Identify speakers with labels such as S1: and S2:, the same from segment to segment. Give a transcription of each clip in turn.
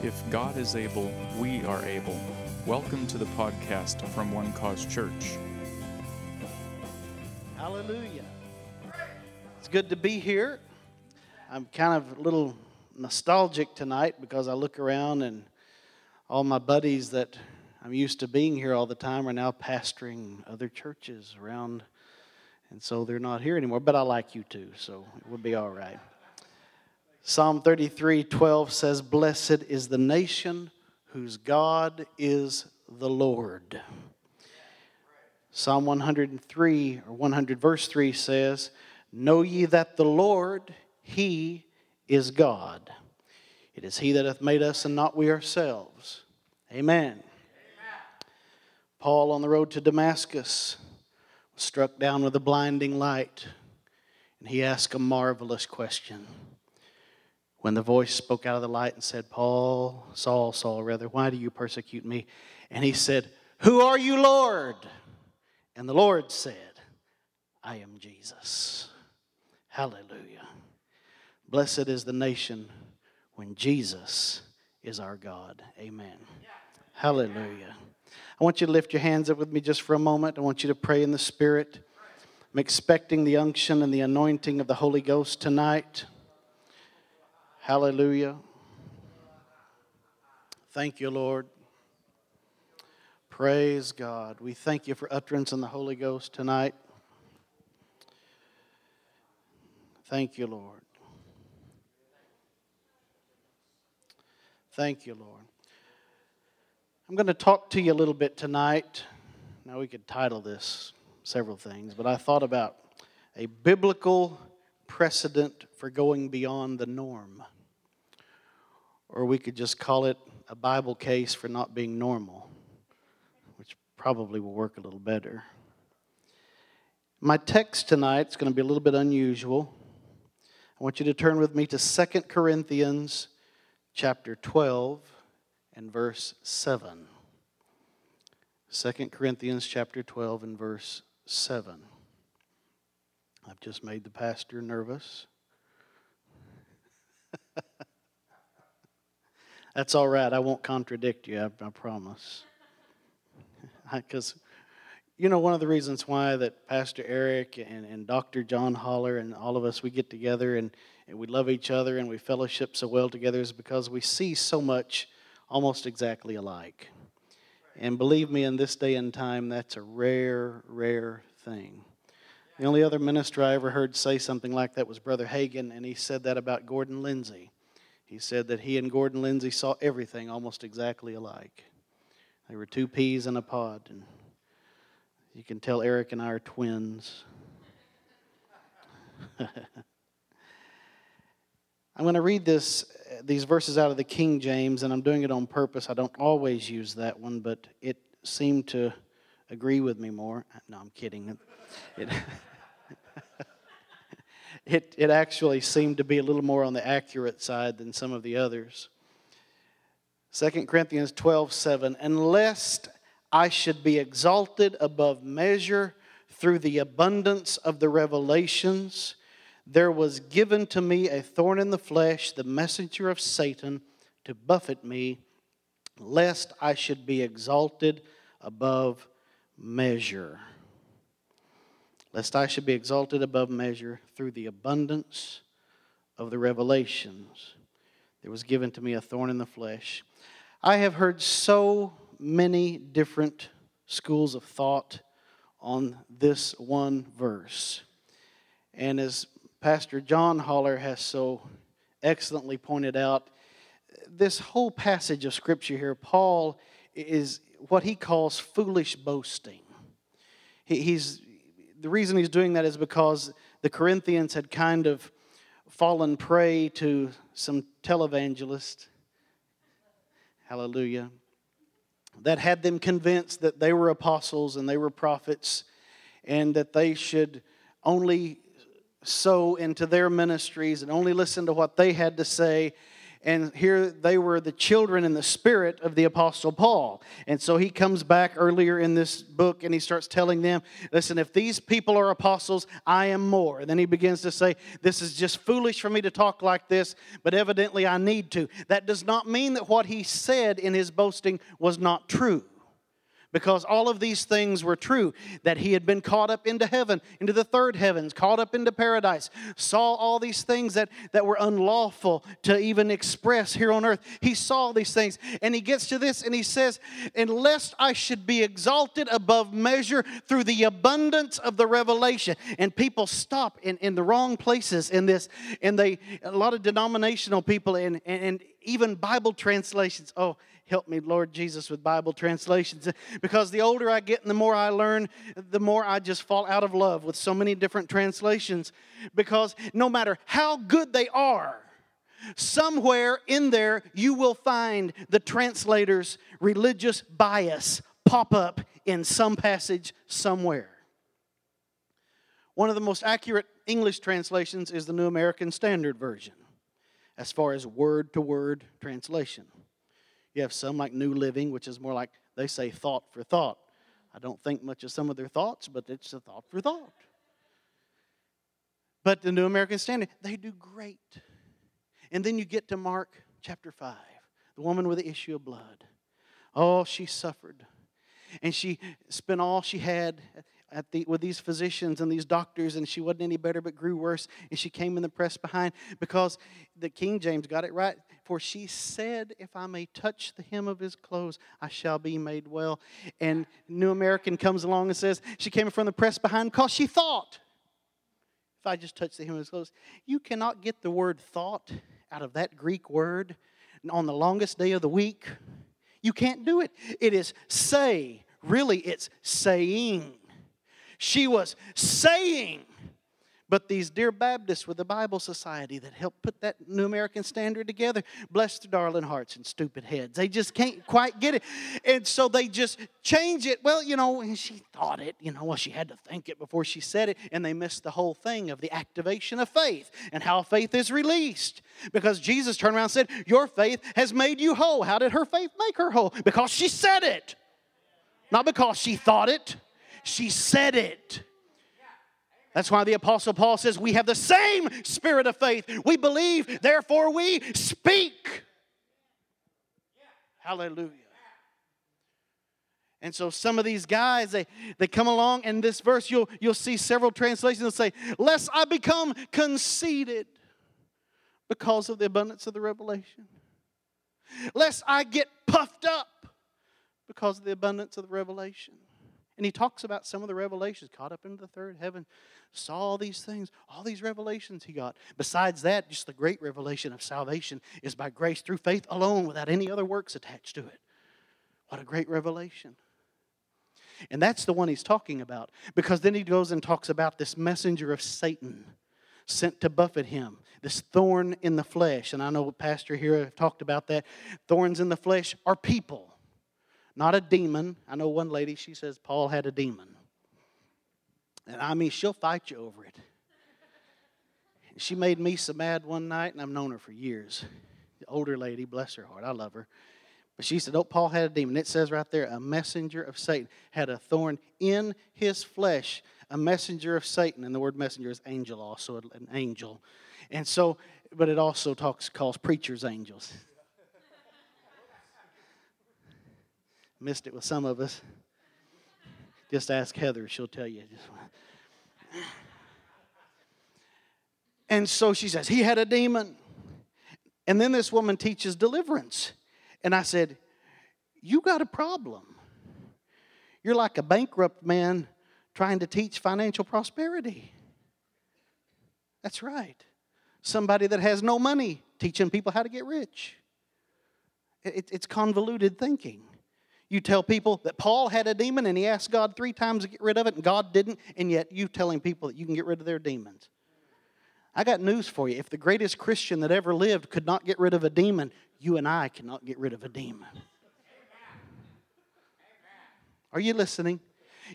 S1: If God is able, we are able. Welcome to the podcast from One Cause Church.
S2: Hallelujah. It's good to be here. I'm kind of a little nostalgic tonight because I look around and all my buddies that I'm used to being here all the time are now pastoring other churches around, and so they're not here anymore. But I like you too, so it will be all right. Psalm 33 12 says, Blessed is the nation whose God is the Lord. Psalm 103 or 100 verse 3 says, Know ye that the Lord, He is God. It is He that hath made us and not we ourselves. Amen. Amen. Paul on the road to Damascus was struck down with a blinding light, and he asked a marvelous question. When the voice spoke out of the light and said, Paul, Saul, Saul, rather, why do you persecute me? And he said, Who are you, Lord? And the Lord said, I am Jesus. Hallelujah. Blessed is the nation when Jesus is our God. Amen. Hallelujah. I want you to lift your hands up with me just for a moment. I want you to pray in the Spirit. I'm expecting the unction and the anointing of the Holy Ghost tonight. Hallelujah. Thank you, Lord. Praise God. We thank you for utterance in the Holy Ghost tonight. Thank you, Lord. Thank you, Lord. I'm going to talk to you a little bit tonight. Now, we could title this several things, but I thought about a biblical precedent for going beyond the norm. Or we could just call it a Bible case for not being normal, which probably will work a little better. My text tonight is going to be a little bit unusual. I want you to turn with me to 2 Corinthians chapter 12 and verse 7. 2 Corinthians chapter 12 and verse 7. I've just made the pastor nervous. That's all right. I won't contradict you, I, I promise. Because you know, one of the reasons why that Pastor Eric and, and Dr. John Holler and all of us, we get together and, and we love each other and we fellowship so well together is because we see so much almost exactly alike. And believe me, in this day and time, that's a rare, rare thing. The only other minister I ever heard say something like that was Brother Hagin, and he said that about Gordon Lindsay. He said that he and Gordon Lindsay saw everything almost exactly alike. They were two peas in a pod, and you can tell Eric and I are twins. I'm going to read this, these verses out of the King James, and I'm doing it on purpose. I don't always use that one, but it seemed to agree with me more. No, I'm kidding. It, it, it actually seemed to be a little more on the accurate side than some of the others. 2 Corinthians 12 7. Unless I should be exalted above measure through the abundance of the revelations. There was given to me a thorn in the flesh, the messenger of Satan, to buffet me, lest I should be exalted above measure. Lest I should be exalted above measure through the abundance of the revelations. There was given to me a thorn in the flesh. I have heard so many different schools of thought on this one verse. And as Pastor John Holler has so excellently pointed out, this whole passage of Scripture here, Paul is what he calls foolish boasting. he's, the reason he's doing that is because the Corinthians had kind of fallen prey to some televangelists. Hallelujah that had them convinced that they were apostles and they were prophets and that they should only sow into their ministries and only listen to what they had to say and here they were the children in the spirit of the apostle paul. And so he comes back earlier in this book and he starts telling them listen if these people are apostles i am more. And then he begins to say this is just foolish for me to talk like this but evidently i need to. That does not mean that what he said in his boasting was not true because all of these things were true that he had been caught up into heaven into the third heavens caught up into paradise saw all these things that, that were unlawful to even express here on earth. He saw these things and he gets to this and he says unless i should be exalted above measure through the abundance of the revelation. And people stop in, in the wrong places in this and they a lot of denominational people and, and, and even bible translations oh Help me, Lord Jesus, with Bible translations. Because the older I get and the more I learn, the more I just fall out of love with so many different translations. Because no matter how good they are, somewhere in there you will find the translator's religious bias pop up in some passage somewhere. One of the most accurate English translations is the New American Standard Version, as far as word to word translation. You have some like New Living, which is more like they say thought for thought. I don't think much of some of their thoughts, but it's a thought for thought. But the New American Standard, they do great. And then you get to Mark chapter 5, the woman with the issue of blood. Oh, she suffered. And she spent all she had at the, with these physicians and these doctors, and she wasn't any better but grew worse. And she came in the press behind because the King James got it right. For she said, If I may touch the hem of his clothes, I shall be made well. And New American comes along and says, She came from the press behind because she thought, If I just touch the hem of his clothes, you cannot get the word thought out of that Greek word on the longest day of the week. You can't do it. It is say. Really, it's saying. She was saying. But these dear Baptists with the Bible Society that helped put that New American Standard together, bless their darling hearts and stupid heads. They just can't quite get it. And so they just change it. Well, you know, she thought it, you know, well, she had to think it before she said it. And they missed the whole thing of the activation of faith and how faith is released. Because Jesus turned around and said, Your faith has made you whole. How did her faith make her whole? Because she said it, not because she thought it. She said it. That's why the Apostle Paul says we have the same spirit of faith. We believe, therefore we speak. Hallelujah. And so some of these guys, they, they come along, and this verse, you'll, you'll see several translations that say, Lest I become conceited because of the abundance of the revelation. Lest I get puffed up because of the abundance of the revelation. And he talks about some of the revelations, caught up into the third heaven, saw all these things, all these revelations he got. Besides that, just the great revelation of salvation is by grace through faith alone without any other works attached to it. What a great revelation. And that's the one he's talking about because then he goes and talks about this messenger of Satan sent to buffet him, this thorn in the flesh. And I know Pastor here talked about that. Thorns in the flesh are people not a demon. I know one lady, she says Paul had a demon. And I mean, she'll fight you over it. She made me so mad one night, and I've known her for years. The older lady, bless her heart, I love her. But she said, Oh, Paul had a demon. It says right there, a messenger of Satan had a thorn in his flesh. A messenger of Satan. And the word messenger is angel, also an angel. And so, but it also talks calls preachers angels. Missed it with some of us. Just ask Heather, she'll tell you. And so she says, He had a demon. And then this woman teaches deliverance. And I said, You got a problem. You're like a bankrupt man trying to teach financial prosperity. That's right. Somebody that has no money teaching people how to get rich. it's convoluted thinking. You tell people that Paul had a demon and he asked God three times to get rid of it and God didn't, and yet you telling people that you can get rid of their demons. I got news for you. If the greatest Christian that ever lived could not get rid of a demon, you and I cannot get rid of a demon. Are you listening?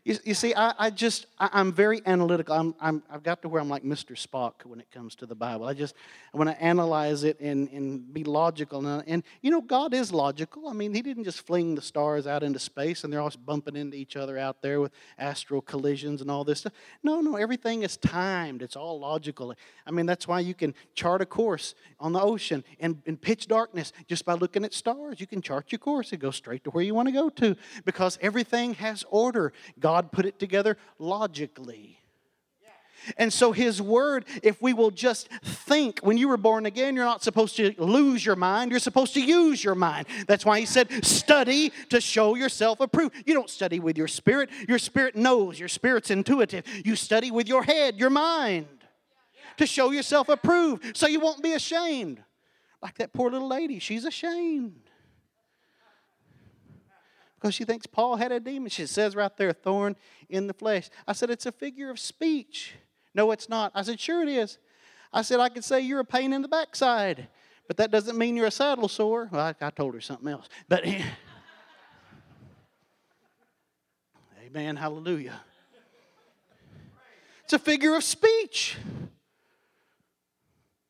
S2: You, you see, I, I just, I, am very analytical. I'm, I'm, I've got to where I'm like Mr. Spock when it comes to the Bible. I just, I want to analyze it and, and be logical. And, and, you know, God is logical. I mean, He didn't just fling the stars out into space and they're all bumping into each other out there with astral collisions and all this stuff. No, no, everything is timed. It's all logical. I mean, that's why you can chart a course on the ocean in, in pitch darkness just by looking at stars. You can chart your course and go straight to where you want to go to because everything has order. God put it together logically. And so, His Word, if we will just think, when you were born again, you're not supposed to lose your mind, you're supposed to use your mind. That's why He said, study to show yourself approved. You don't study with your spirit, your spirit knows, your spirit's intuitive. You study with your head, your mind, to show yourself approved so you won't be ashamed. Like that poor little lady, she's ashamed because she thinks Paul had a demon. She says right there, thorn in the flesh. I said, it's a figure of speech. No, it's not. I said, sure it is. I said, I could say you're a pain in the backside, but that doesn't mean you're a saddle sore. Well, I, I told her something else. But, amen, hallelujah. It's a figure of speech.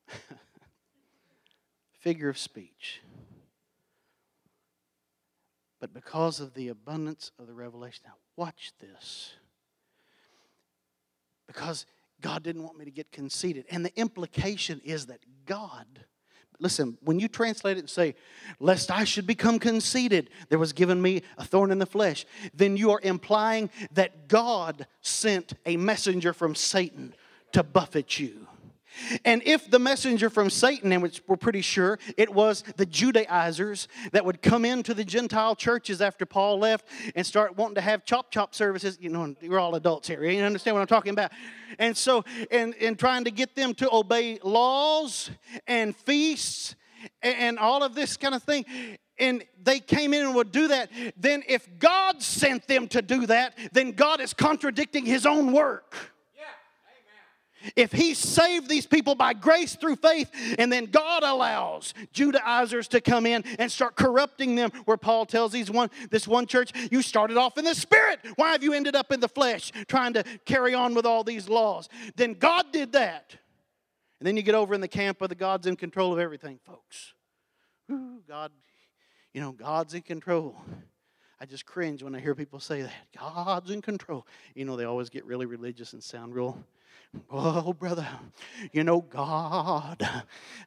S2: figure of speech. But because of the abundance of the revelation, now watch this. Because God didn't want me to get conceited. And the implication is that God, listen, when you translate it and say, lest I should become conceited, there was given me a thorn in the flesh, then you are implying that God sent a messenger from Satan to buffet you. And if the messenger from Satan, and which we're pretty sure it was the Judaizers that would come into the Gentile churches after Paul left and start wanting to have chop chop services, you know, we're all adults here, you understand what I'm talking about? And so, and, and trying to get them to obey laws and feasts and, and all of this kind of thing and they came in and would do that, then if God sent them to do that, then God is contradicting his own work. If he saved these people by grace through faith, and then God allows Judaizers to come in and start corrupting them, where Paul tells these one, this one church, you started off in the spirit. Why have you ended up in the flesh trying to carry on with all these laws? Then God did that. And then you get over in the camp of the God's in control of everything, folks. Ooh, God, you know, God's in control. I just cringe when I hear people say that. God's in control. You know, they always get really religious and sound real Oh, brother, you know, God.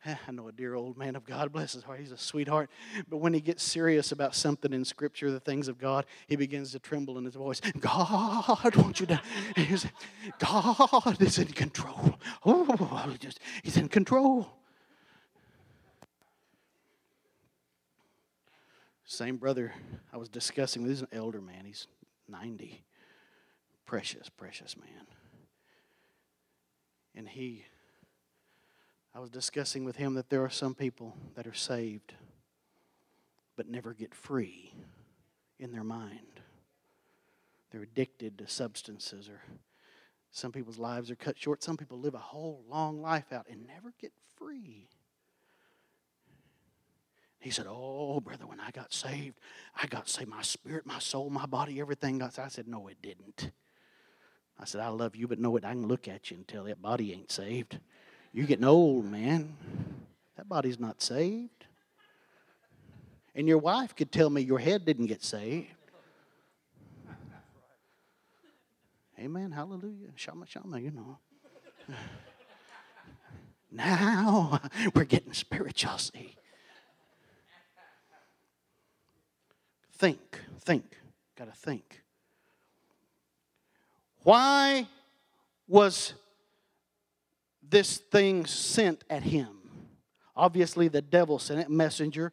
S2: I know a dear old man of God, bless his heart, he's a sweetheart. But when he gets serious about something in Scripture, the things of God, he begins to tremble in his voice. God, won't you? Die? God is in control. Oh, just, he's in control. Same brother I was discussing, this is an elder man, he's 90. Precious, precious man. And he, I was discussing with him that there are some people that are saved but never get free in their mind. They're addicted to substances, or some people's lives are cut short. Some people live a whole long life out and never get free. He said, Oh, brother, when I got saved, I got saved. My spirit, my soul, my body, everything got saved. I said, No, it didn't. I said, I love you, but know it. I can look at you and tell that body ain't saved. You're getting old, man. That body's not saved. And your wife could tell me your head didn't get saved. Amen. Hallelujah. Shama, shama, you know. now we're getting spiritual, see. Think, think. Got to think. Why was this thing sent at him? Obviously, the devil sent it, messenger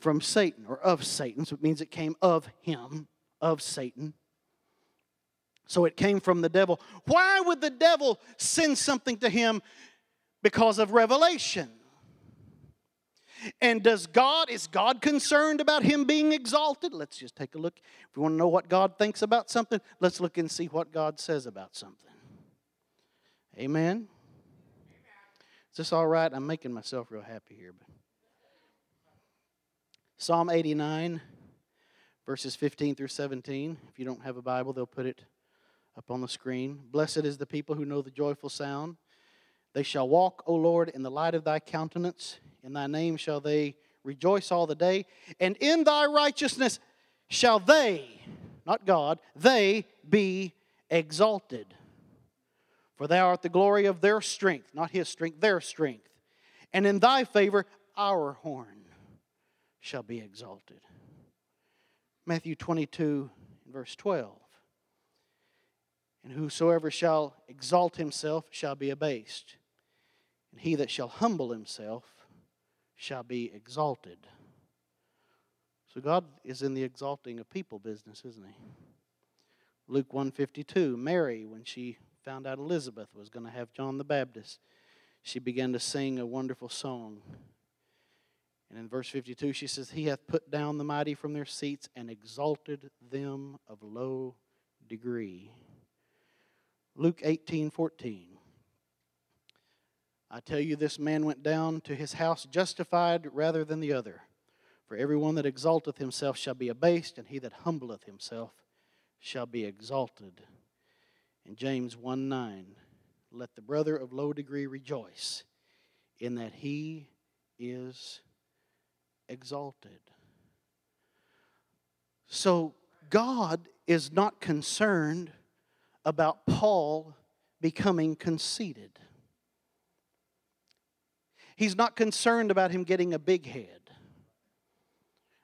S2: from Satan or of Satan. So it means it came of him, of Satan. So it came from the devil. Why would the devil send something to him? Because of revelation. And does God, is God concerned about him being exalted? Let's just take a look. If we want to know what God thinks about something, let's look and see what God says about something. Amen. Is this all right? I'm making myself real happy here. But Psalm 89, verses 15 through 17. If you don't have a Bible, they'll put it up on the screen. Blessed is the people who know the joyful sound. They shall walk, O Lord, in the light of thy countenance. In thy name shall they rejoice all the day. And in thy righteousness shall they, not God, they be exalted. For thou art the glory of their strength, not his strength, their strength. And in thy favor, our horn shall be exalted. Matthew 22, verse 12. And whosoever shall exalt himself shall be abased, and he that shall humble himself shall be exalted. So God is in the exalting of people business, isn't he? Luke 152, Mary when she found out Elizabeth was going to have John the Baptist, she began to sing a wonderful song. And in verse 52, she says, He hath put down the mighty from their seats and exalted them of low degree. Luke 18 14. I tell you, this man went down to his house justified rather than the other. For everyone that exalteth himself shall be abased, and he that humbleth himself shall be exalted. In James 1 9, let the brother of low degree rejoice in that he is exalted. So God is not concerned about Paul becoming conceited. He's not concerned about him getting a big head.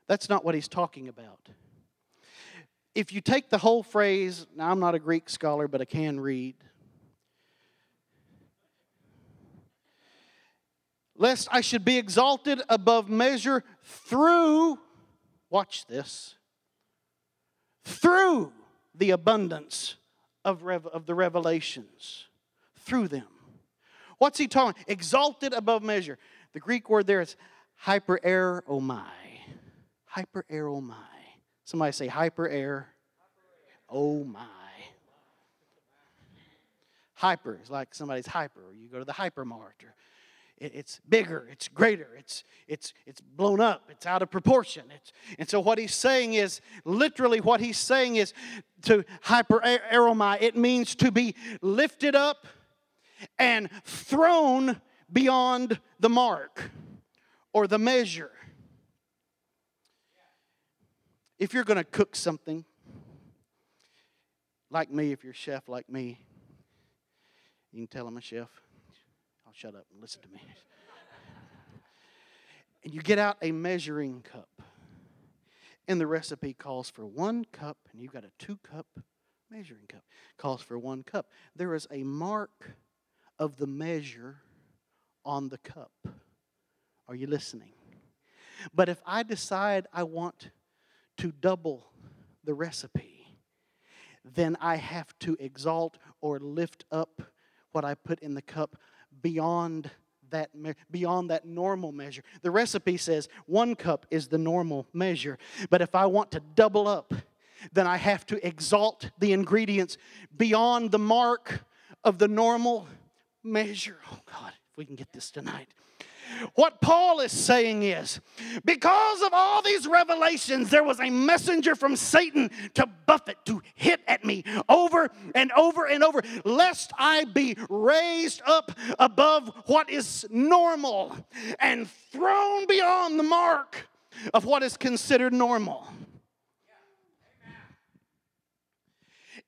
S2: That's not what he's talking about. If you take the whole phrase, now I'm not a Greek scholar, but I can read. Lest I should be exalted above measure through, watch this, through the abundance of, rev- of the revelations through them. What's he talking? Exalted above measure. The Greek word there is hyperairomai. Hyperairomai. Somebody say hyper. Oh my. Hyper is like somebody's hyper. You go to the hypermart or it's bigger, it's greater, it's, it's, it's blown up, it's out of proportion. It's, and so, what he's saying is literally what he's saying is to hyperairomai, it means to be lifted up and thrown beyond the mark or the measure. If you're going to cook something, like me, if you're a chef like me, you can tell I'm a chef I'll shut up and listen to me. and you get out a measuring cup. And the recipe calls for one cup, and you've got a two cup measuring cup. Calls for one cup. There is a mark of the measure on the cup. Are you listening? But if I decide I want to double the recipe, then I have to exalt or lift up what I put in the cup beyond that beyond that normal measure. The recipe says one cup is the normal measure, but if I want to double up, then I have to exalt the ingredients beyond the mark of the normal measure. Oh God, if we can get this tonight. What Paul is saying is because of all these revelations, there was a messenger from Satan to buffet, to hit at me over and over and over, lest I be raised up above what is normal and thrown beyond the mark of what is considered normal.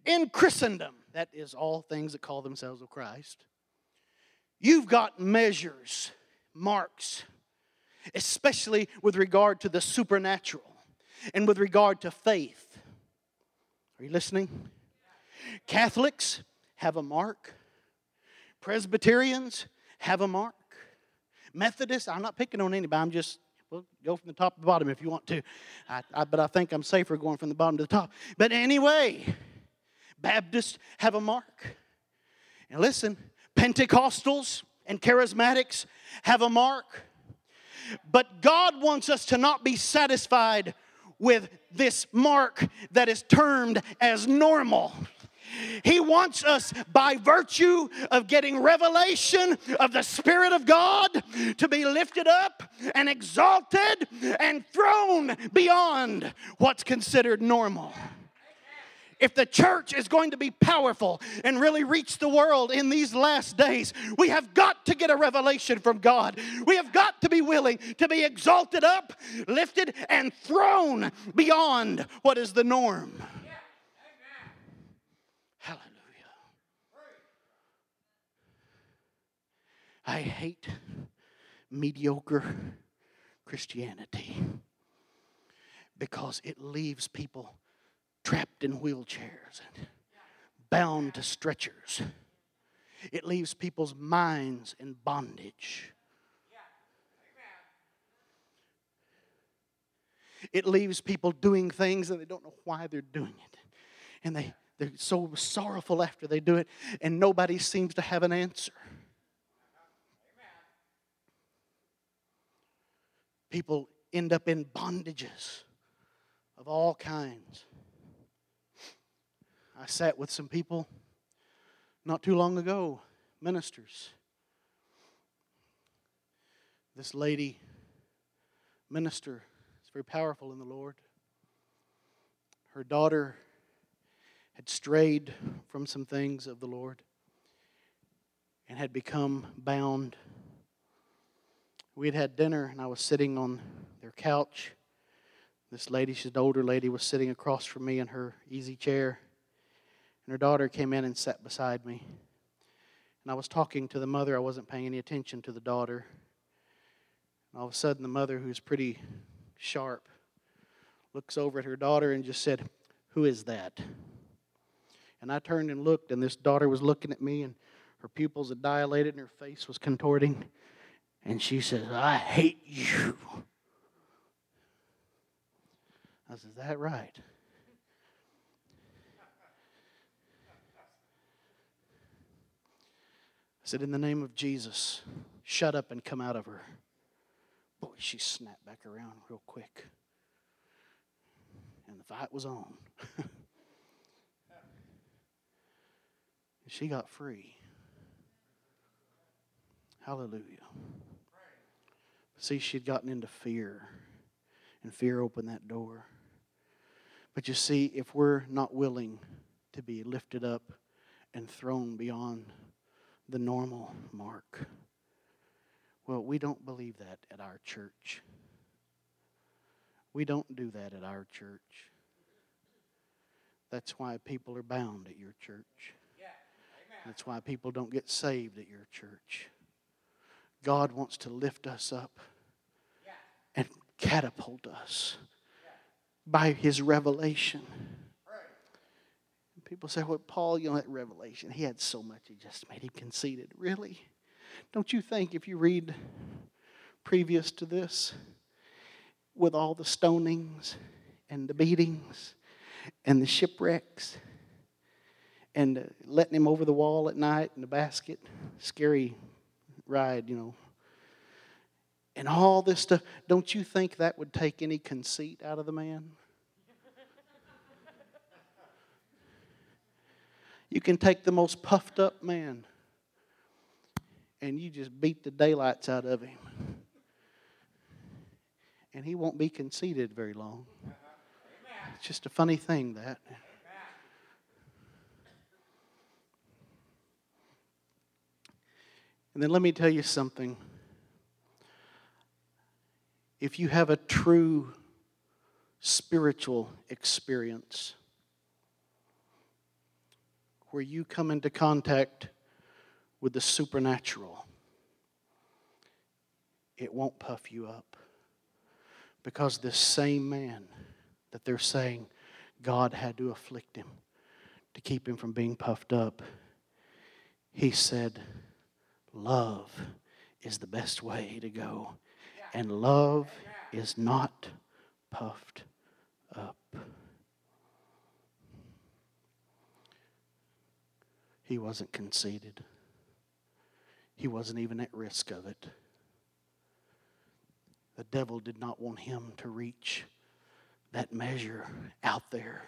S2: In Christendom, that is all things that call themselves of Christ, you've got measures marks, especially with regard to the supernatural and with regard to faith. Are you listening? Catholics have a mark, Presbyterians have a mark, Methodists, I'm not picking on anybody, I'm just well, go from the top to the bottom if you want to. I, I, but I think I'm safer going from the bottom to the top. But anyway, Baptists have a mark. And listen, Pentecostals and charismatics have a mark. But God wants us to not be satisfied with this mark that is termed as normal. He wants us, by virtue of getting revelation of the Spirit of God, to be lifted up and exalted and thrown beyond what's considered normal if the church is going to be powerful and really reach the world in these last days, we have got to get a revelation from God. We have got to be willing to be exalted up, lifted, and thrown beyond what is the norm. Hallelujah. I hate mediocre Christianity because it leaves people trapped in wheelchairs and bound to stretchers. It leaves people's minds in bondage. It leaves people doing things and they don't know why they're doing it. And they, they're so sorrowful after they do it, and nobody seems to have an answer. People end up in bondages of all kinds. Sat with some people not too long ago, ministers. This lady, minister, is very powerful in the Lord. Her daughter had strayed from some things of the Lord and had become bound. We had had dinner, and I was sitting on their couch. This lady, she's an older lady, was sitting across from me in her easy chair. And her daughter came in and sat beside me. And I was talking to the mother. I wasn't paying any attention to the daughter. And all of a sudden, the mother, who's pretty sharp, looks over at her daughter and just said, Who is that? And I turned and looked, and this daughter was looking at me, and her pupils had dilated, and her face was contorting. And she says, I hate you. I said, Is that right? Said, In the name of Jesus, shut up and come out of her. Boy, she snapped back around real quick. And the fight was on. she got free. Hallelujah. See, she'd gotten into fear, and fear opened that door. But you see, if we're not willing to be lifted up and thrown beyond the normal mark. Well, we don't believe that at our church. We don't do that at our church. That's why people are bound at your church. That's why people don't get saved at your church. God wants to lift us up and catapult us by His revelation. People say, well, Paul, you know, that revelation, he had so much, it just made him conceited. Really? Don't you think if you read previous to this, with all the stonings and the beatings and the shipwrecks and letting him over the wall at night in the basket, scary ride, you know, and all this stuff, don't you think that would take any conceit out of the man? You can take the most puffed up man and you just beat the daylights out of him. And he won't be conceited very long. It's just a funny thing, that. And then let me tell you something. If you have a true spiritual experience, where you come into contact with the supernatural, it won't puff you up. Because this same man that they're saying God had to afflict him to keep him from being puffed up, he said, Love is the best way to go. And love is not puffed up. He wasn't conceited. He wasn't even at risk of it. The devil did not want him to reach that measure out there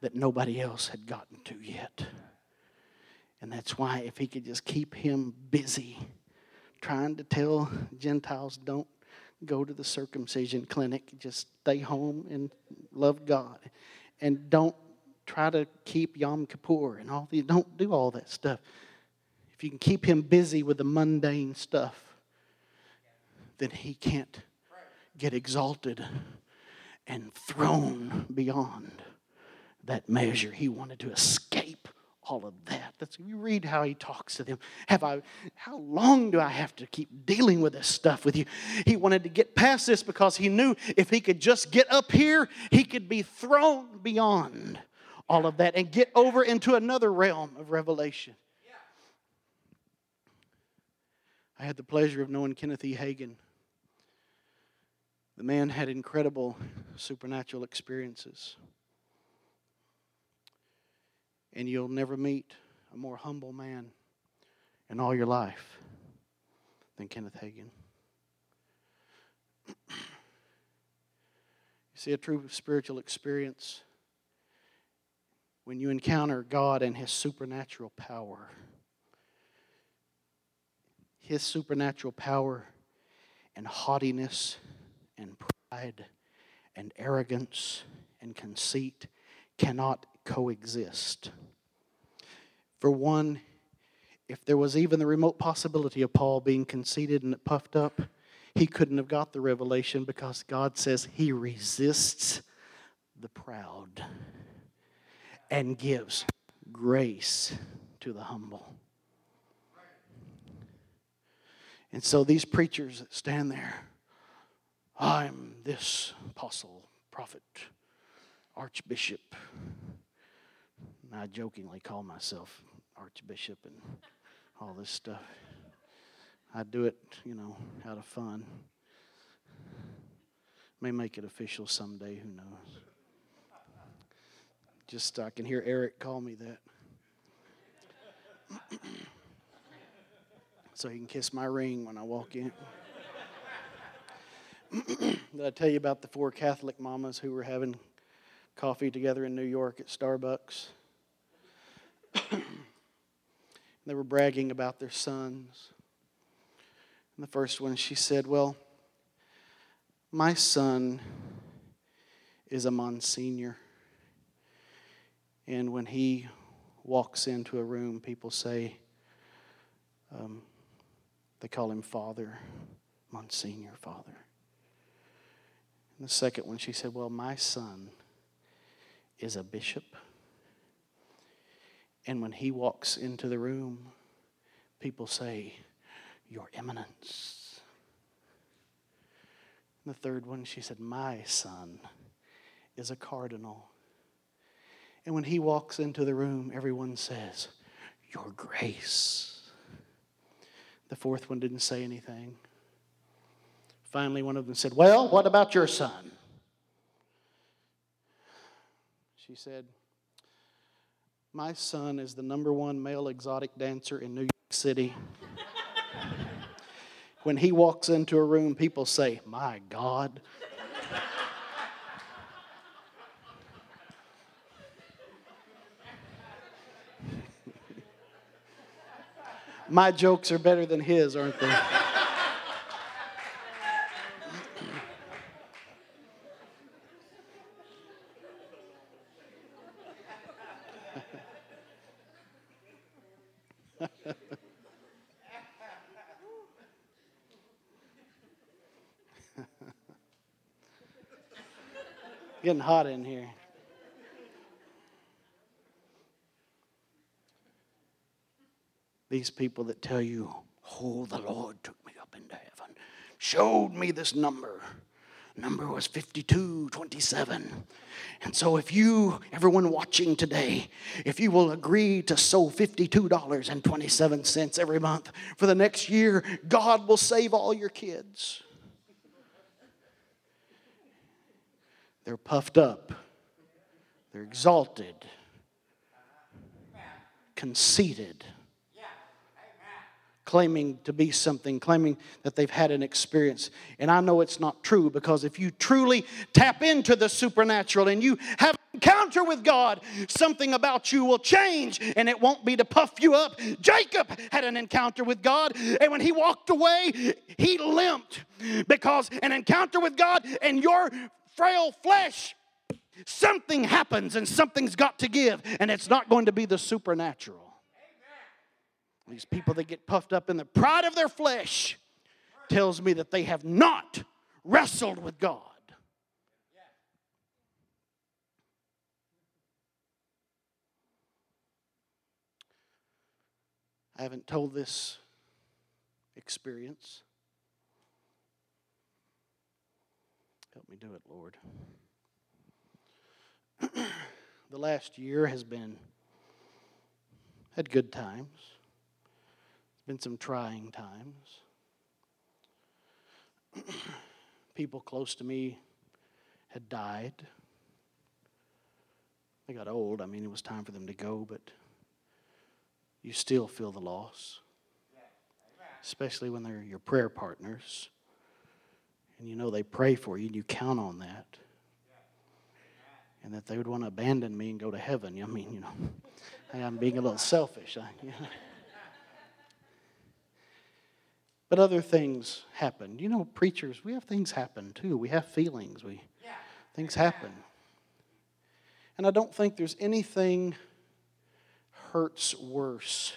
S2: that nobody else had gotten to yet. And that's why, if he could just keep him busy trying to tell Gentiles, don't go to the circumcision clinic, just stay home and love God. And don't try to keep Yom Kippur and all these, don't do all that stuff. If you can keep him busy with the mundane stuff, then he can't get exalted and thrown beyond that measure. He wanted to escape all of that. That's you read how he talks to them. Have I how long do I have to keep dealing with this stuff with you? He wanted to get past this because he knew if he could just get up here, he could be thrown beyond all of that and get over into another realm of revelation. I had the pleasure of knowing Kenneth E. Hagin. The man had incredible supernatural experiences. And you'll never meet a more humble man in all your life than Kenneth Hagin. you see, a true spiritual experience when you encounter God and His supernatural power. His supernatural power and haughtiness and pride and arrogance and conceit cannot coexist. For one, if there was even the remote possibility of Paul being conceited and puffed up, he couldn't have got the revelation because God says he resists the proud and gives grace to the humble. And so these preachers that stand there, I'm this apostle, prophet, archbishop, I jokingly call myself Archbishop and all this stuff. I do it, you know, out of fun. May make it official someday, who knows. Just I can hear Eric call me that. so he can kiss my ring when I walk in. Did I tell you about the four Catholic mamas who were having coffee together in New York at Starbucks? they were bragging about their sons. And the first one, she said, Well, my son is a Monsignor. And when he walks into a room, people say, um, they call him Father, Monsignor, Father. And the second one, she said, Well, my son is a bishop. And when he walks into the room, people say, Your Eminence. And the third one, she said, My son is a cardinal. And when he walks into the room, everyone says, Your Grace. The fourth one didn't say anything. Finally, one of them said, Well, what about your son? She said, my son is the number one male exotic dancer in New York City. when he walks into a room, people say, My God. My jokes are better than his, aren't they? Getting hot in here. These people that tell you, oh, the Lord took me up into heaven, showed me this number. Number was 5227. And so, if you, everyone watching today, if you will agree to sow $52.27 every month for the next year, God will save all your kids. They're puffed up, they're exalted, conceited, claiming to be something, claiming that they've had an experience. And I know it's not true because if you truly tap into the supernatural and you have an encounter with God, something about you will change and it won't be to puff you up. Jacob had an encounter with God, and when he walked away, he limped because an encounter with God and your frail flesh, something happens and something's got to give, and it's not going to be the supernatural. These people that get puffed up in the pride of their flesh tells me that they have not wrestled with God. I haven't told this experience. Help me do it, Lord. the last year has been had good times. It's been some trying times. People close to me had died. They got old. I mean, it was time for them to go, but you still feel the loss, especially when they're your prayer partners. And you know they pray for you and you count on that. And that they would want to abandon me and go to heaven. I mean, you know, I'm being a little selfish. You know. But other things happen. You know, preachers, we have things happen too. We have feelings. We things happen. And I don't think there's anything hurts worse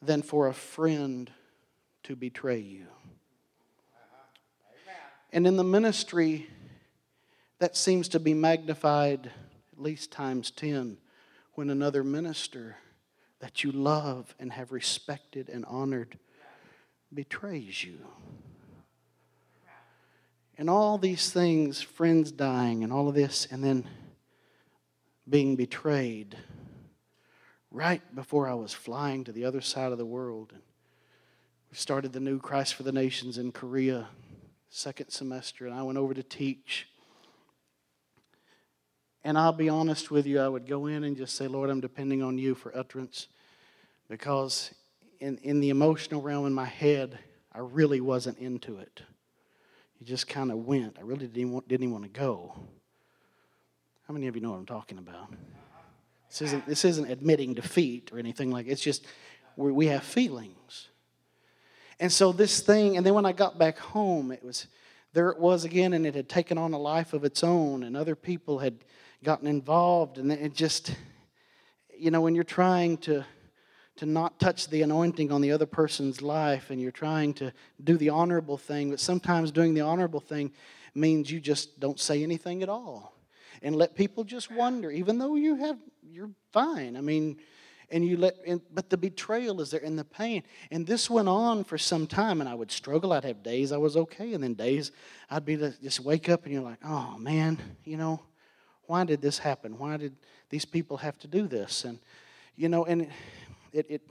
S2: than for a friend to betray you. Uh-huh. And in the ministry, that seems to be magnified at least times 10 when another minister that you love and have respected and honored betrays you. And all these things, friends dying and all of this, and then being betrayed right before I was flying to the other side of the world. And we started the new Christ for the Nations in Korea, second semester, and I went over to teach. And I'll be honest with you, I would go in and just say, Lord, I'm depending on you for utterance because in, in the emotional realm in my head, I really wasn't into it. It just kind of went. I really didn't, want, didn't even want to go. How many of you know what I'm talking about? This isn't, this isn't admitting defeat or anything like it. It's just we have feelings. And so this thing, and then when I got back home, it was there it was again, and it had taken on a life of its own, and other people had gotten involved, and it just, you know, when you're trying to to not touch the anointing on the other person's life, and you're trying to do the honorable thing, but sometimes doing the honorable thing means you just don't say anything at all. And let people just wonder, even though you have you're fine. I mean, and you let and, but the betrayal is there and the pain. And this went on for some time and i would struggle. I'd have days i was okay and then days i'd be just wake up and you're like oh man you know why did this happen? Why did these people have to do this? And you know and it, it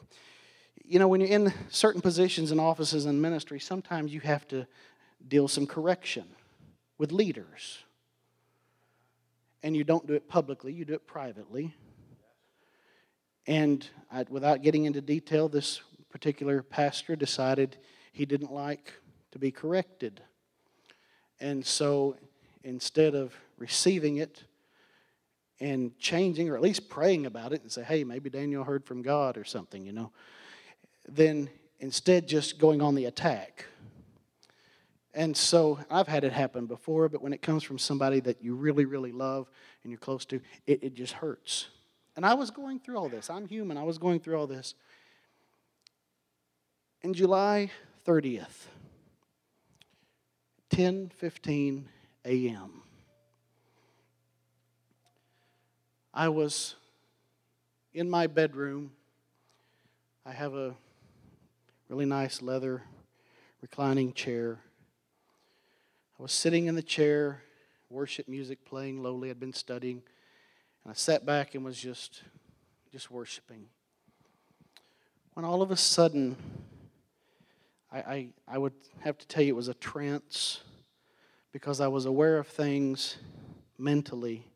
S2: you know when you're in certain positions and offices in ministry sometimes you have to deal some correction with leaders and you don't do it publicly, you do it privately. And I, without getting into detail, this particular pastor decided he didn't like to be corrected. And so instead of receiving it and changing, or at least praying about it and say, hey, maybe Daniel heard from God or something, you know, then instead just going on the attack and so I've had it happen before, but when it comes from somebody that you really, really love and you're close to, it, it just hurts. And I was going through all this. I'm human. I was going through all this. In July 30th, 10:15 a.m. I was in my bedroom. I have a really nice leather reclining chair. I was sitting in the chair, worship music playing lowly. I'd been studying, and I sat back and was just, just worshiping. When all of a sudden, I, I, I would have to tell you it was a trance because I was aware of things mentally,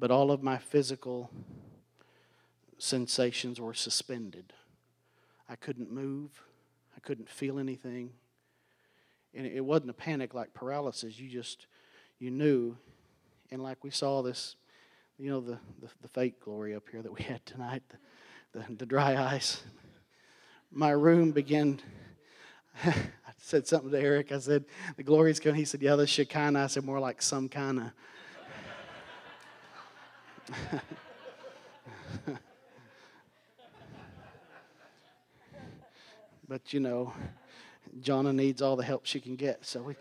S2: but all of my physical sensations were suspended. I couldn't move, I couldn't feel anything. And it wasn't a panic like paralysis. You just, you knew. And like we saw this, you know, the, the, the fake glory up here that we had tonight, the, the, the dry ice. My room began. I said something to Eric. I said, The glory's coming. He said, Yeah, the Shekinah. I said, More like some kind of. but you know, Jonna needs all the help she can get. So we.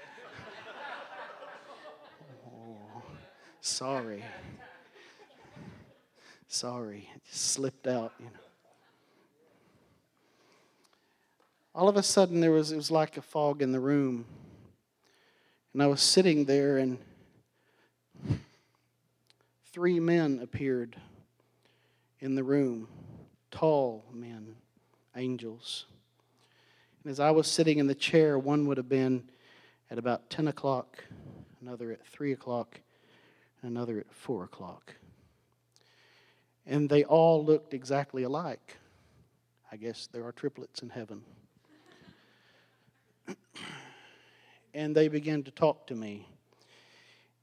S2: Oh, sorry. Sorry. It just slipped out, you know. All of a sudden, there was, it was like a fog in the room. And I was sitting there, and three men appeared in the room tall men, angels. And as I was sitting in the chair, one would have been at about 10 o'clock, another at 3 o'clock, and another at 4 o'clock. And they all looked exactly alike. I guess there are triplets in heaven. and they began to talk to me.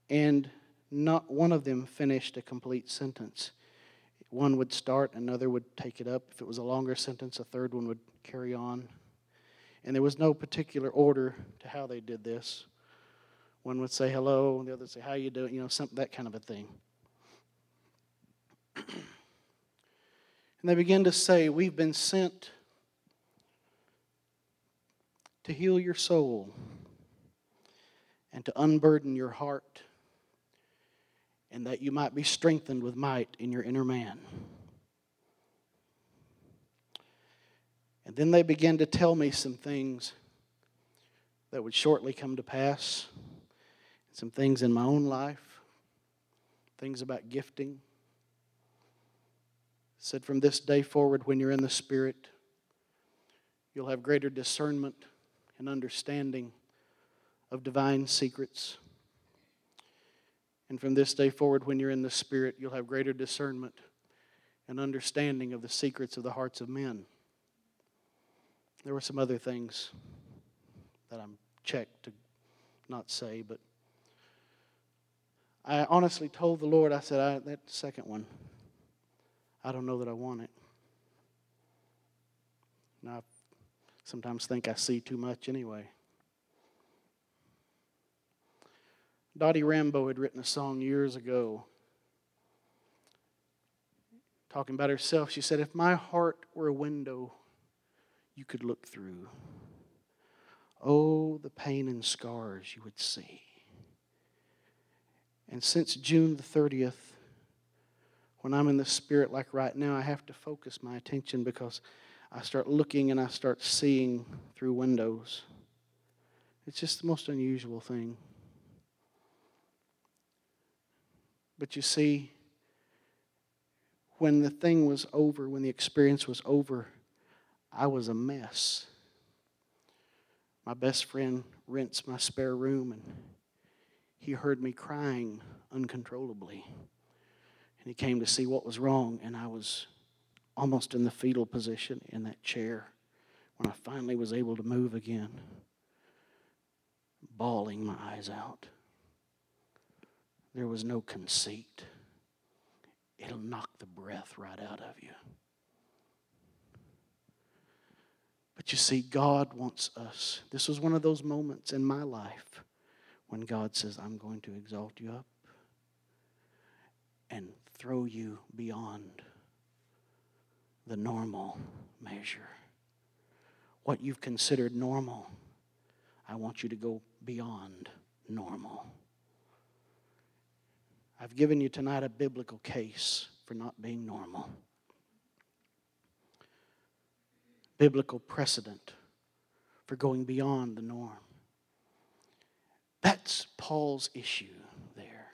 S2: And not one of them finished a complete sentence. One would start, another would take it up. If it was a longer sentence, a third one would carry on. And there was no particular order to how they did this. One would say hello, and the other would say, How you doing? You know, some, that kind of a thing. and they begin to say, We've been sent to heal your soul and to unburden your heart, and that you might be strengthened with might in your inner man. And then they began to tell me some things that would shortly come to pass, some things in my own life, things about gifting. Said from this day forward, when you're in the Spirit, you'll have greater discernment and understanding of divine secrets. And from this day forward, when you're in the Spirit, you'll have greater discernment and understanding of the secrets of the hearts of men. There were some other things that I'm checked to not say, but I honestly told the Lord, I said, I, that second one, I don't know that I want it. And I sometimes think I see too much anyway. Dottie Rambo had written a song years ago talking about herself. She said, If my heart were a window, you could look through. Oh, the pain and scars you would see. And since June the 30th, when I'm in the Spirit like right now, I have to focus my attention because I start looking and I start seeing through windows. It's just the most unusual thing. But you see, when the thing was over, when the experience was over, I was a mess. My best friend rents my spare room, and he heard me crying uncontrollably. And he came to see what was wrong, and I was almost in the fetal position in that chair when I finally was able to move again, bawling my eyes out. There was no conceit. It'll knock the breath right out of you. But you see, God wants us. This was one of those moments in my life when God says, I'm going to exalt you up and throw you beyond the normal measure. What you've considered normal, I want you to go beyond normal. I've given you tonight a biblical case for not being normal. biblical precedent for going beyond the norm. That's Paul's issue there.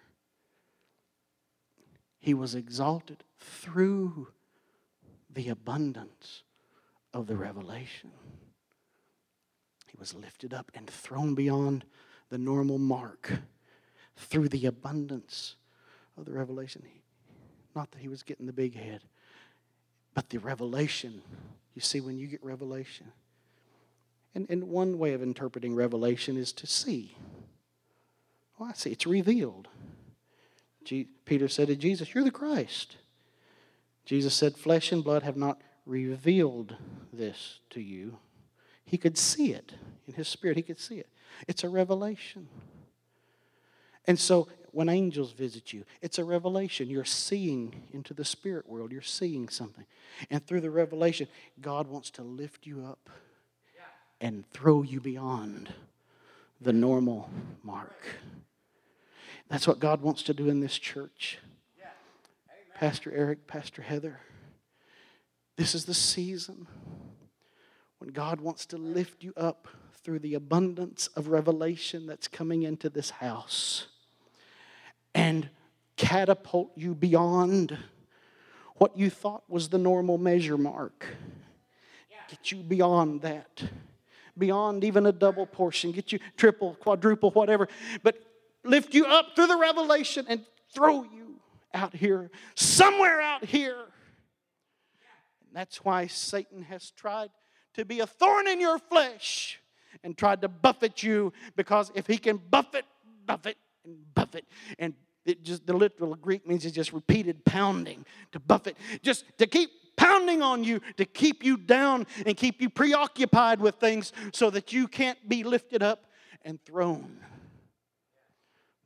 S2: He was exalted through the abundance of the revelation. He was lifted up and thrown beyond the normal mark through the abundance of the revelation. Not that he was getting the big head, but the revelation you see, when you get revelation, and, and one way of interpreting revelation is to see. Oh, I see. It's revealed. Peter said to Jesus, You're the Christ. Jesus said, Flesh and blood have not revealed this to you. He could see it in his spirit, he could see it. It's a revelation. And so when angels visit you, it's a revelation. You're seeing into the spirit world, you're seeing something. And through the revelation, God wants to lift you up and throw you beyond the normal mark. That's what God wants to do in this church. Pastor Eric, Pastor Heather, this is the season when God wants to lift you up through the abundance of revelation that's coming into this house and catapult you beyond what you thought was the normal measure mark. Get you beyond that. Beyond even a double portion. Get you triple, quadruple, whatever. But lift you up through the revelation and throw you out here, somewhere out here. And that's why Satan has tried to be a thorn in your flesh and tried to buffet you because if he can buffet, buffet, and buffet, and it just the literal Greek means it's just repeated pounding to buffet, just to keep pounding on you to keep you down and keep you preoccupied with things so that you can't be lifted up and thrown.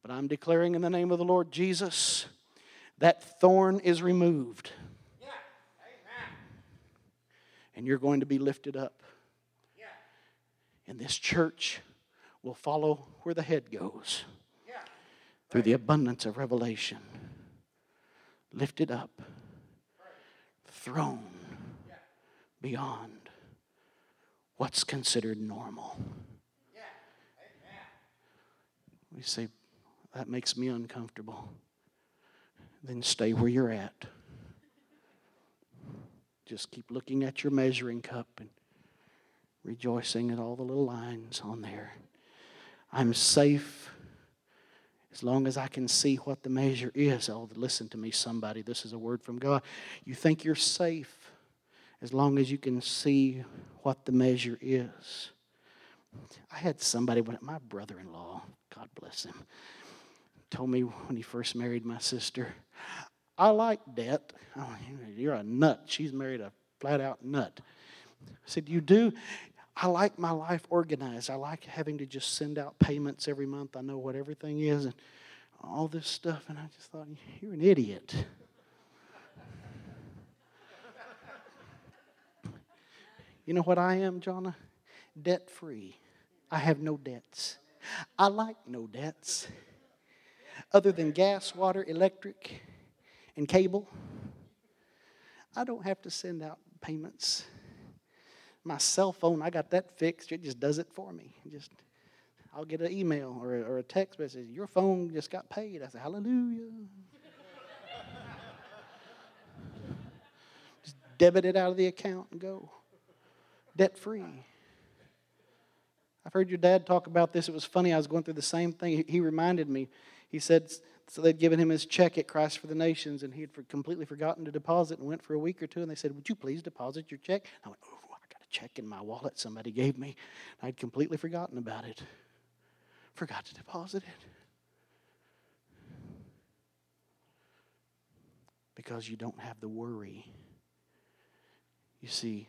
S2: But I'm declaring in the name of the Lord Jesus that thorn is removed. And you're going to be lifted up. Yeah. And this church will follow where the head goes. Through the abundance of revelation. Lifted up, thrown beyond what's considered normal. We say, that makes me uncomfortable then stay where you're at. Just keep looking at your measuring cup and rejoicing at all the little lines on there. I'm safe as long as I can see what the measure is. Oh, listen to me, somebody. This is a word from God. You think you're safe as long as you can see what the measure is. I had somebody, my brother in law, God bless him, told me when he first married my sister, I like debt. Oh, you're a nut. She's married a flat out nut. I said, You do? I like my life organized. I like having to just send out payments every month. I know what everything is and all this stuff. And I just thought, You're an idiot. you know what I am, Jonah? Debt free. I have no debts. I like no debts other than gas, water, electric, and cable. I don't have to send out payments. My cell phone, I got that fixed. It just does it for me. Just I'll get an email or a, or a text message. Your phone just got paid. I say, Hallelujah. just debit it out of the account and go. Debt free. I've heard your dad talk about this. It was funny. I was going through the same thing. He reminded me he said, so they'd given him his check at Christ for the Nations, and he had completely forgotten to deposit and went for a week or two, and they said, Would you please deposit your check? I went, Oh, check in my wallet somebody gave me. I'd completely forgotten about it. Forgot to deposit it. Because you don't have the worry. You see,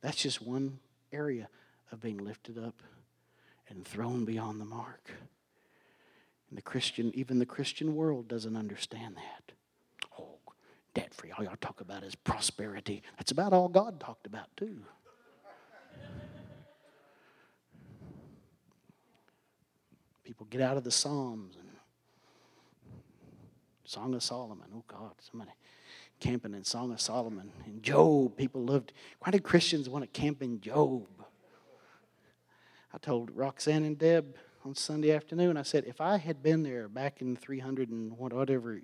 S2: that's just one area of being lifted up and thrown beyond the mark. And the Christian, even the Christian world doesn't understand that. Oh, debt free. All y'all talk about is prosperity. That's about all God talked about, too. People get out of the Psalms and Song of Solomon. Oh, God, somebody camping in Song of Solomon. And Job, people loved. Why did Christians want to camp in Job? I told Roxanne and Deb on Sunday afternoon. I said, if I had been there back in 300 and whatever,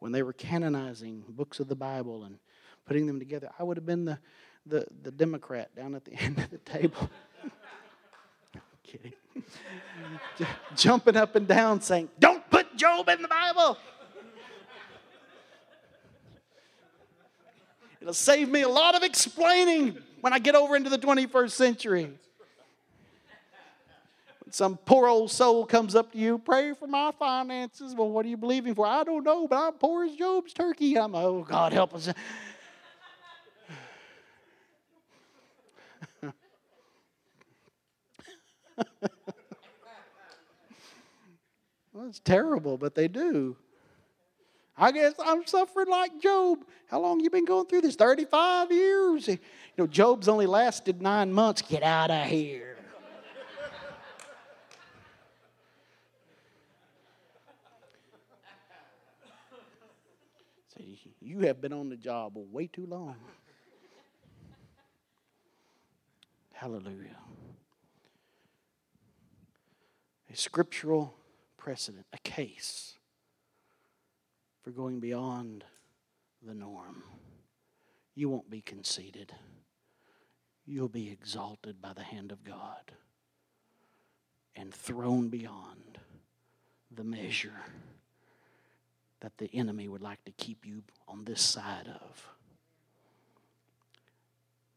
S2: when they were canonizing books of the Bible and putting them together, I would have been the, the, the Democrat down at the end of the table. kidding. Jumping up and down saying, Don't put Job in the Bible. It'll save me a lot of explaining when I get over into the 21st century. When some poor old soul comes up to you, pray for my finances. Well, what are you believing for? I don't know, but I'm poor as Job's turkey. I'm, oh, God, help us. it's terrible, but they do. I guess I'm suffering like Job. How long you been going through this? 35 years. You know, Job's only lasted nine months. Get out of here. See, You have been on the job way too long. Hallelujah. A scriptural precedent, a case for going beyond the norm. You won't be conceited. You'll be exalted by the hand of God and thrown beyond the measure that the enemy would like to keep you on this side of.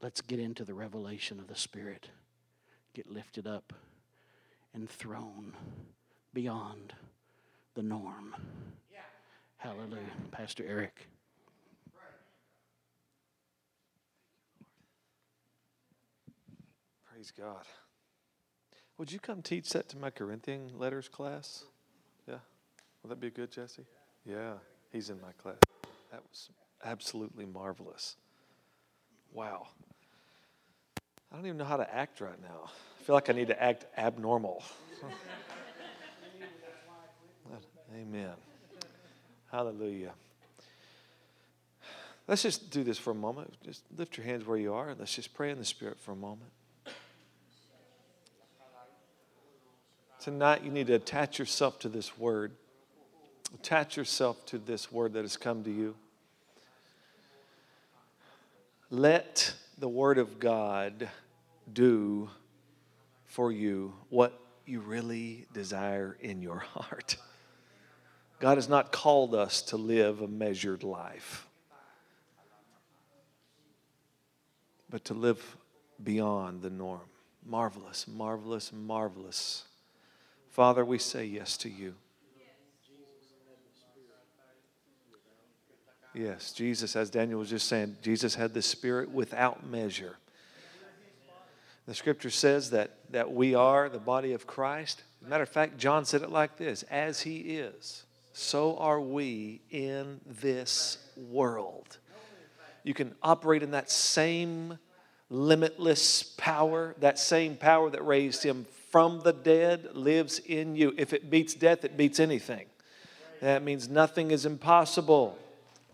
S2: Let's get into the revelation of the Spirit, get lifted up and thrown beyond the norm. Yeah. Hallelujah. Pastor Eric.
S3: Praise God. Would you come teach that to my Corinthian letters class? Yeah. Will that be good, Jesse? Yeah, he's in my class. That was absolutely marvelous. Wow. I don't even know how to act right now. I feel like I need to act abnormal. Amen. Hallelujah. Let's just do this for a moment. Just lift your hands where you are. Let's just pray in the Spirit for a moment. Tonight, you need to attach yourself to this word. Attach yourself to this word that has come to you. Let the word of God do for you what you really desire in your heart. God has not called us to live a measured life, but to live beyond the norm. Marvelous, marvelous, marvelous. Father, we say yes to you. Yes, Jesus, as Daniel was just saying, Jesus had the Spirit without measure. The scripture says that, that we are the body of Christ. matter of fact, John said it like this As he is, so are we in this world. You can operate in that same limitless power, that same power that raised him from the dead lives in you. If it beats death, it beats anything. That means nothing is impossible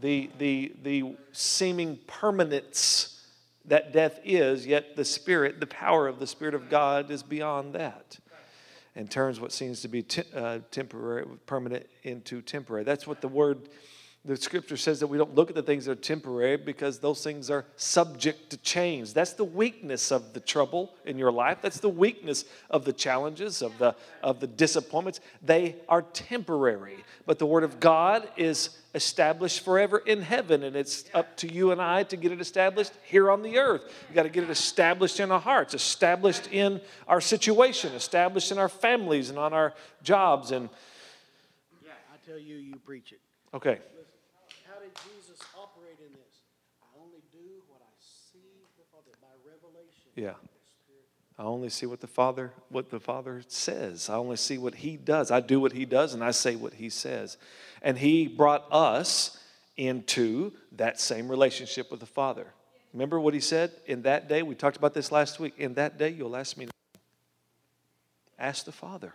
S3: the, the, the seeming permanence that death is, yet the Spirit, the power of the Spirit of God is beyond that and turns what seems to be te- uh, temporary, permanent into temporary. That's what the word, the scripture says that we don't look at the things that are temporary because those things are subject to change. That's the weakness of the trouble in your life. That's the weakness of the challenges, of the, of the disappointments. They are temporary. But the word of God is established forever in heaven, and it's up to you and I to get it established here on the earth. You got to get it established in our hearts, established in our situation, established in our families and on our jobs. And
S2: yeah, I tell you, you preach it.
S3: Okay.
S2: How did Jesus operate in this? I only do what I see the Father by revelation.
S3: Yeah. I only see what the Father what the Father says. I only see what He does. I do what He does, and I say what He says. And He brought us into that same relationship with the Father. Remember what He said in that day? We talked about this last week. In that day, you'll ask me. Ask the Father.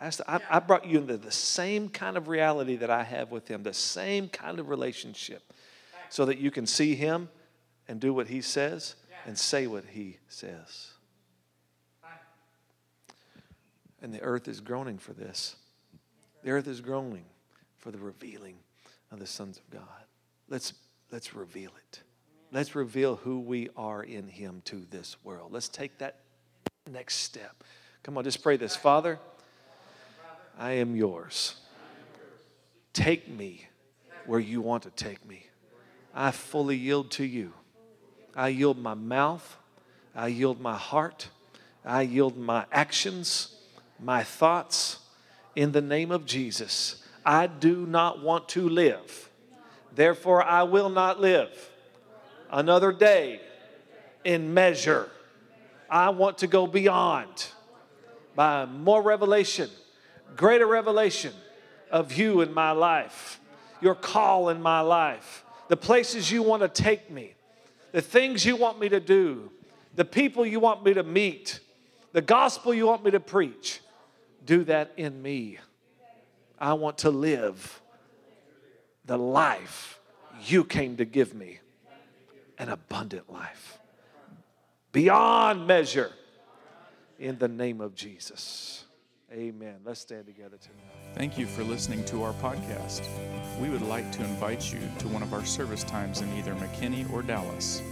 S3: I, I brought you into the same kind of reality that I have with Him, the same kind of relationship, so that you can see Him and do what He says and say what He says. And the earth is groaning for this. The earth is groaning for the revealing of the sons of God. Let's, let's reveal it. Let's reveal who we are in Him to this world. Let's take that next step. Come on, just pray this. Father, I am yours. Take me where you want to take me. I fully yield to you. I yield my mouth. I yield my heart I yield my actions, my thoughts in the name of Jesus. I do not want to live. Therefore, I will not live another day in measure. I want to go beyond by more revelation, greater revelation of you in my life, your call in my life, the places you want to take me, the things you want me to do, the people you want me to meet, the gospel you want me to preach. Do that in me. I want to live the life you came to give me an abundant life beyond measure in the name of Jesus. Amen. Let's stand together tonight.
S1: Thank you for listening to our podcast. We would like to invite you to one of our service times in either McKinney or Dallas.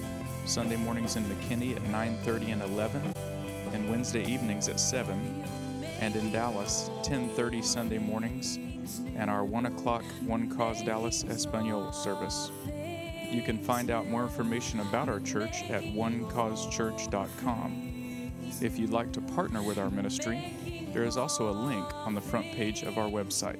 S1: Sunday mornings in McKinney at 9:30 and 11, and Wednesday evenings at 7, and in Dallas 10:30 Sunday mornings, and our 1 o'clock One Cause Dallas Espanol service. You can find out more information about our church at onecausechurch.com. If you'd like to partner with our ministry, there is also a link on the front page of our website.